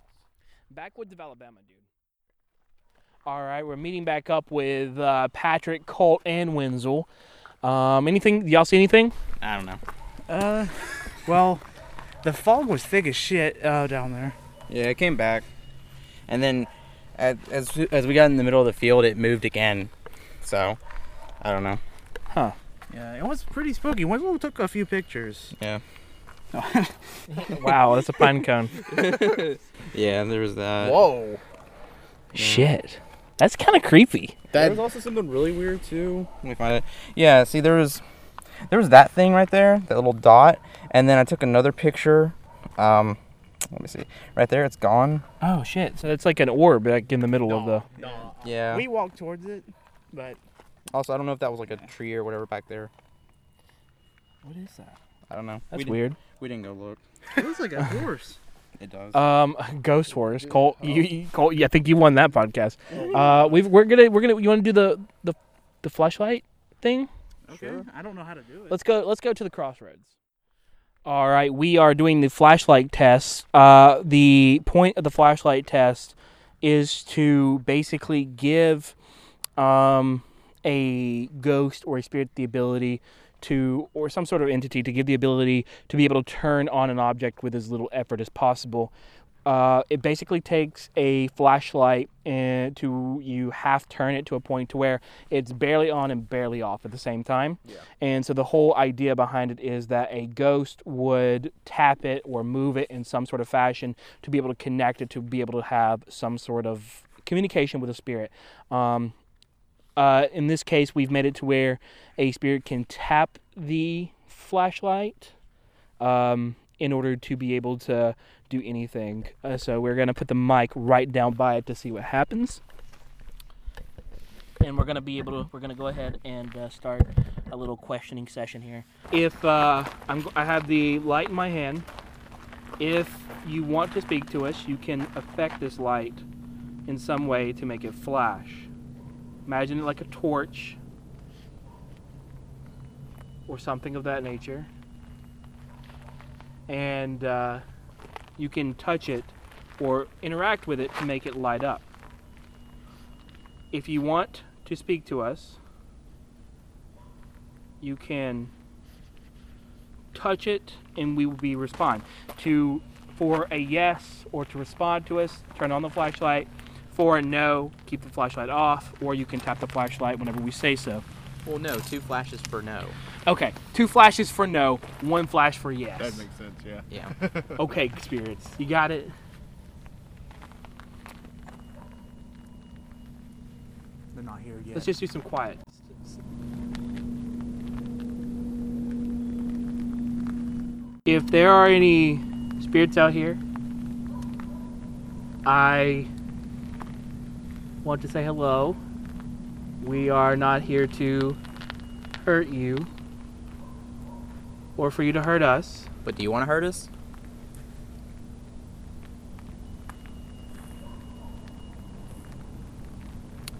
Backwoods of Alabama, dude. All right, we're meeting back up with uh, Patrick, Colt, and Wenzel. Um, anything? Y'all see anything? I don't know. Uh, well, the fog was thick as shit uh, down there. Yeah, it came back, and then as as, as we got in the middle of the field, it moved again. So I don't know. Huh. Yeah, it was pretty spooky. We took a few pictures. Yeah. wow, that's a pine cone. Yeah, there was that. Whoa. Shit, that's kind of creepy. there was also something really weird too. Let me find it. Yeah, see, there was there was that thing right there, that little dot, and then I took another picture. Um, let me see. Right there, it's gone. Oh shit! So it's like an orb like in the middle of the. No. Yeah. We walked towards it, but Also, I don't know if that was like a tree or whatever back there. What is that? I don't know. That's we weird. Didn't, we didn't go look. it looks like a horse. It does. Um, Ghost Horse, Colt. You, you Colt. Yeah, I think you won that podcast. Uh, we've we're gonna we're gonna. You want to do the the the flashlight thing? Okay. I don't know how to do it. Let's go. Let's go to the crossroads. All right, we are doing the flashlight test. Uh, the point of the flashlight test is to basically give um, a ghost or a spirit the ability to, or some sort of entity to give the ability to be able to turn on an object with as little effort as possible. Uh, it basically takes a flashlight and to you half turn it to a point to where it's barely on and barely off at the same time. And so the whole idea behind it is that a ghost would tap it or move it in some sort of fashion to be able to connect it to be able to have some sort of communication with a spirit. Um, uh, in this case, we've made it to where a spirit can tap the flashlight um, in order to be able to do anything. Uh, so we're gonna put the mic right down by it to see what happens. And we're gonna be able to. We're gonna go ahead and uh, start a little questioning session here. If uh, I'm, I have the light in my hand. If you want to speak to us, you can affect this light in some way to make it flash. Imagine it like a torch or something of that nature. And uh, you can touch it or interact with it to make it light up. If you want to speak to us, you can touch it and we will be respond. To for a yes or to respond to us, turn on the flashlight. For a no, keep the flashlight off, or you can tap the flashlight whenever we say so. well, no, two flashes for no. Okay, two flashes for no, one flash for yes. That makes sense. Yeah. Yeah. Okay, spirits, you got it. They're not here yet. Let's just do some quiet. If there are any spirits out here, I want to say hello. We are not here to hurt you. or for you to hurt us. But do you want to hurt us?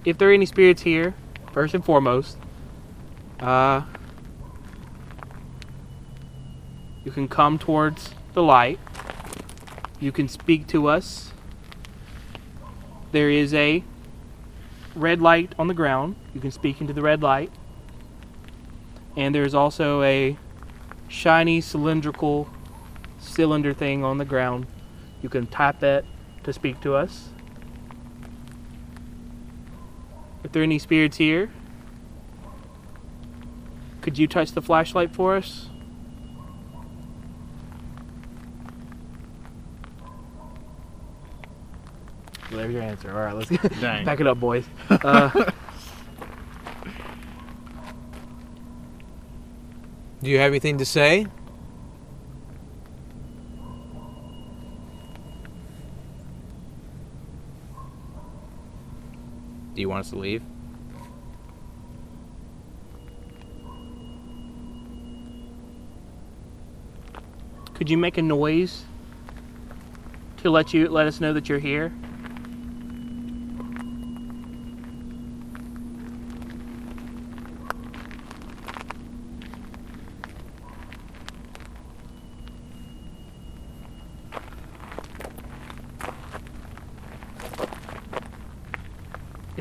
If there are any spirits here, first and foremost, uh, you can come towards the light. You can speak to us. There is a red light on the ground. You can speak into the red light. And there's also a shiny cylindrical cylinder thing on the ground. You can tap that to speak to us. If there are any spirits here, could you touch the flashlight for us? There's your answer. All right, let's Dang. back it up, boys. Uh, Do you have anything to say? Do you want us to leave? could you make a noise to let you let us know that you're here?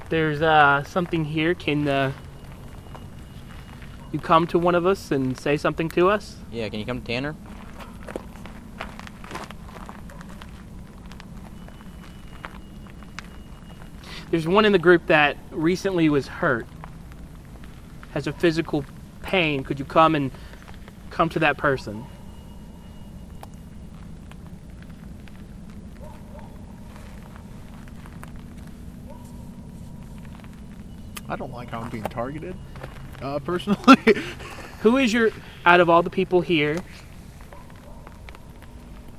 There's uh, something here, can uh, you come to one of us and say something to us? Yeah, can you come to Tanner? There's one in the group that recently was hurt, has a physical pain. Could you come and come to that person? I don't like how I'm being targeted. Uh, personally, Who is your, out of all the people here,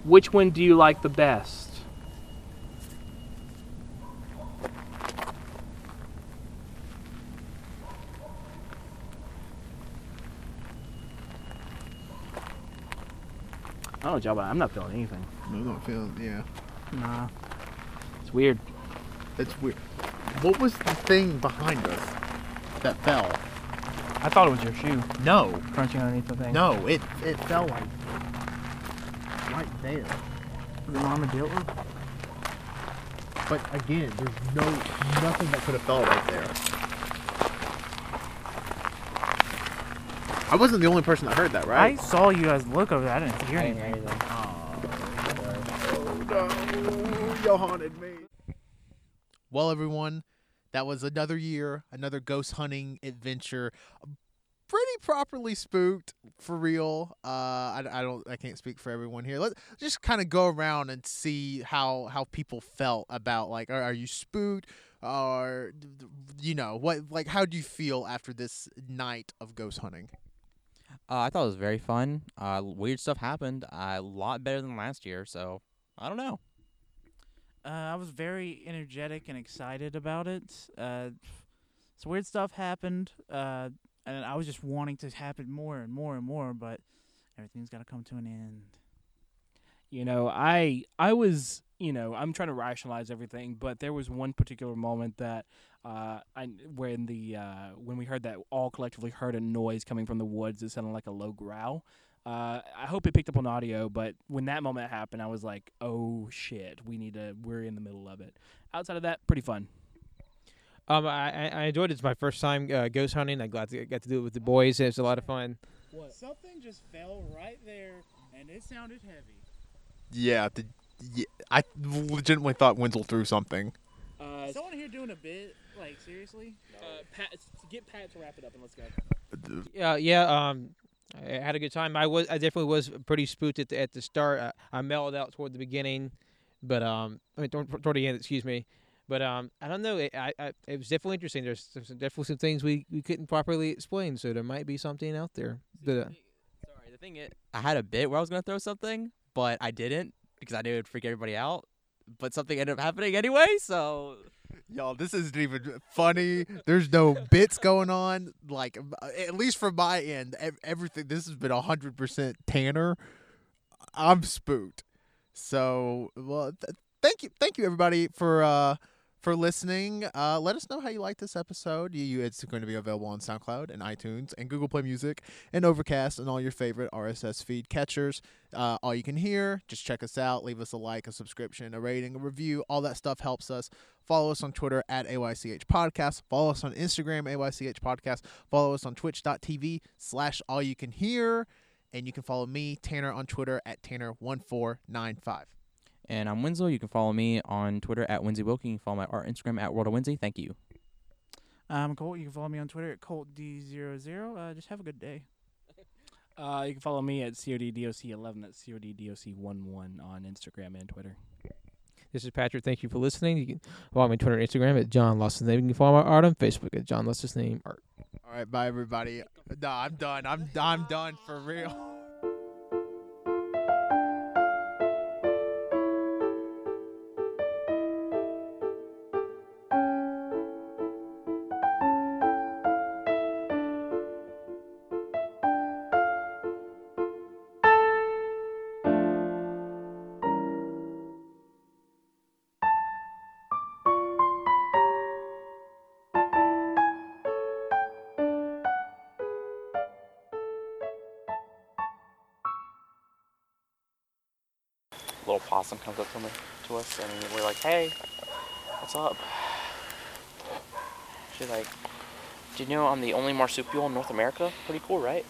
which one do you like the best? I don't know, Jabba. I'm not feeling anything. I'm not feeling. Yeah, Nah. It's weird. it's weird. What was the thing behind us that fell? I thought it was your shoe No, crunching underneath the thing. no, it it fell like right there. Was it an armadillo? But again, there's no nothing that could have fell right there. I wasn't the only person that heard that, right? I right? saw you guys look over there. I didn't hear anything. Oh, oh no, you haunted me. Well, everyone, that was another year, another ghost hunting adventure. Pretty properly spooked for real. Uh, I, I don't, I can't speak for everyone here. Let's just kind of go around and see how how people felt about like, are, are you spooked? Or you know what? Like, how do you feel after this night of ghost hunting? Uh, I thought it was very fun. Uh, weird stuff happened. Uh, a lot better than last year. So I don't know. Uh, I was very energetic and excited about it. Uh, some weird stuff happened, uh, and I was just wanting to happen more and more and more, but everything's got to come to an end. you know i i was you know i'm trying to rationalize everything but there was one particular moment that uh i when the uh when we heard that all collectively heard a noise coming from the woods it sounded like a low growl uh i hope it picked up on audio but when that moment happened i was like oh shit we need to we're in the middle of it outside of that pretty fun Um, I, I- I enjoyed it. It's my first time uh, ghost hunting. I glad to get to do it with the boys. It was a lot of fun. What? Something just fell right there, and it sounded heavy. Yeah, the, yeah I legitimately thought Wenzel threw something. uh, Someone here doing a bit, like seriously? uh pat get pat to wrap it up and let's go Yeah, yeah. Um, I had a good time. I was, I definitely was pretty spooked at the, at the start. I, I mellowed out toward the beginning, but um, I mean toward, toward the end. Excuse me. But um, I don't know. It, I, I, it was definitely interesting. There's, there's definitely some things we, we couldn't properly explain, so there might be something out there. But uh, Sorry, the thing is, I had a bit where I was gonna throw something, but I didn't because I knew it would freak everybody out. But something ended up happening anyway, so Y'all, this isn't even funny. There's no bits going on. Like, uh, at least from my end, everything. This has been hundred percent Tanner. I'm spooked. So, well, th- thank you, thank you, everybody, for uh for listening. Uh, let us know how you like this episode. You, it's going to be available on SoundCloud and iTunes and Google Play Music and Overcast and all your favorite RSS feed catchers. Uh, all you can hear. Just check us out. Leave us a like, a subscription, a rating, a review. All that stuff helps us. Follow us on Twitter at AYCH Podcast. Follow us on Instagram, AYCH Podcast. Follow us on twitch.tv slash all you can hear. And you can follow me, Tanner, on Twitter at Tanner1495. And I'm Winslow. You can follow me on Twitter at Winsy Wilkie. You can follow my art Instagram at World of Winsy. Thank you. I'm Colt. You can follow me on Twitter at ColtD00. Uh, just have a good day. Uh, you can follow me at CODDOC11. That's CODDOC11 on Instagram and Twitter. This is Patrick. Thank you for listening. You can follow me on Twitter and Instagram at John Lost His Name. You can follow my art on Facebook at John Lost His Name Art. All right, bye, everybody. No, I'm done. I'm, I'm done for real. Possum comes up to me to us, and we're like, "Hey, what's up?" She's like, "Do you know I'm the only marsupial in North America? Pretty cool, right?"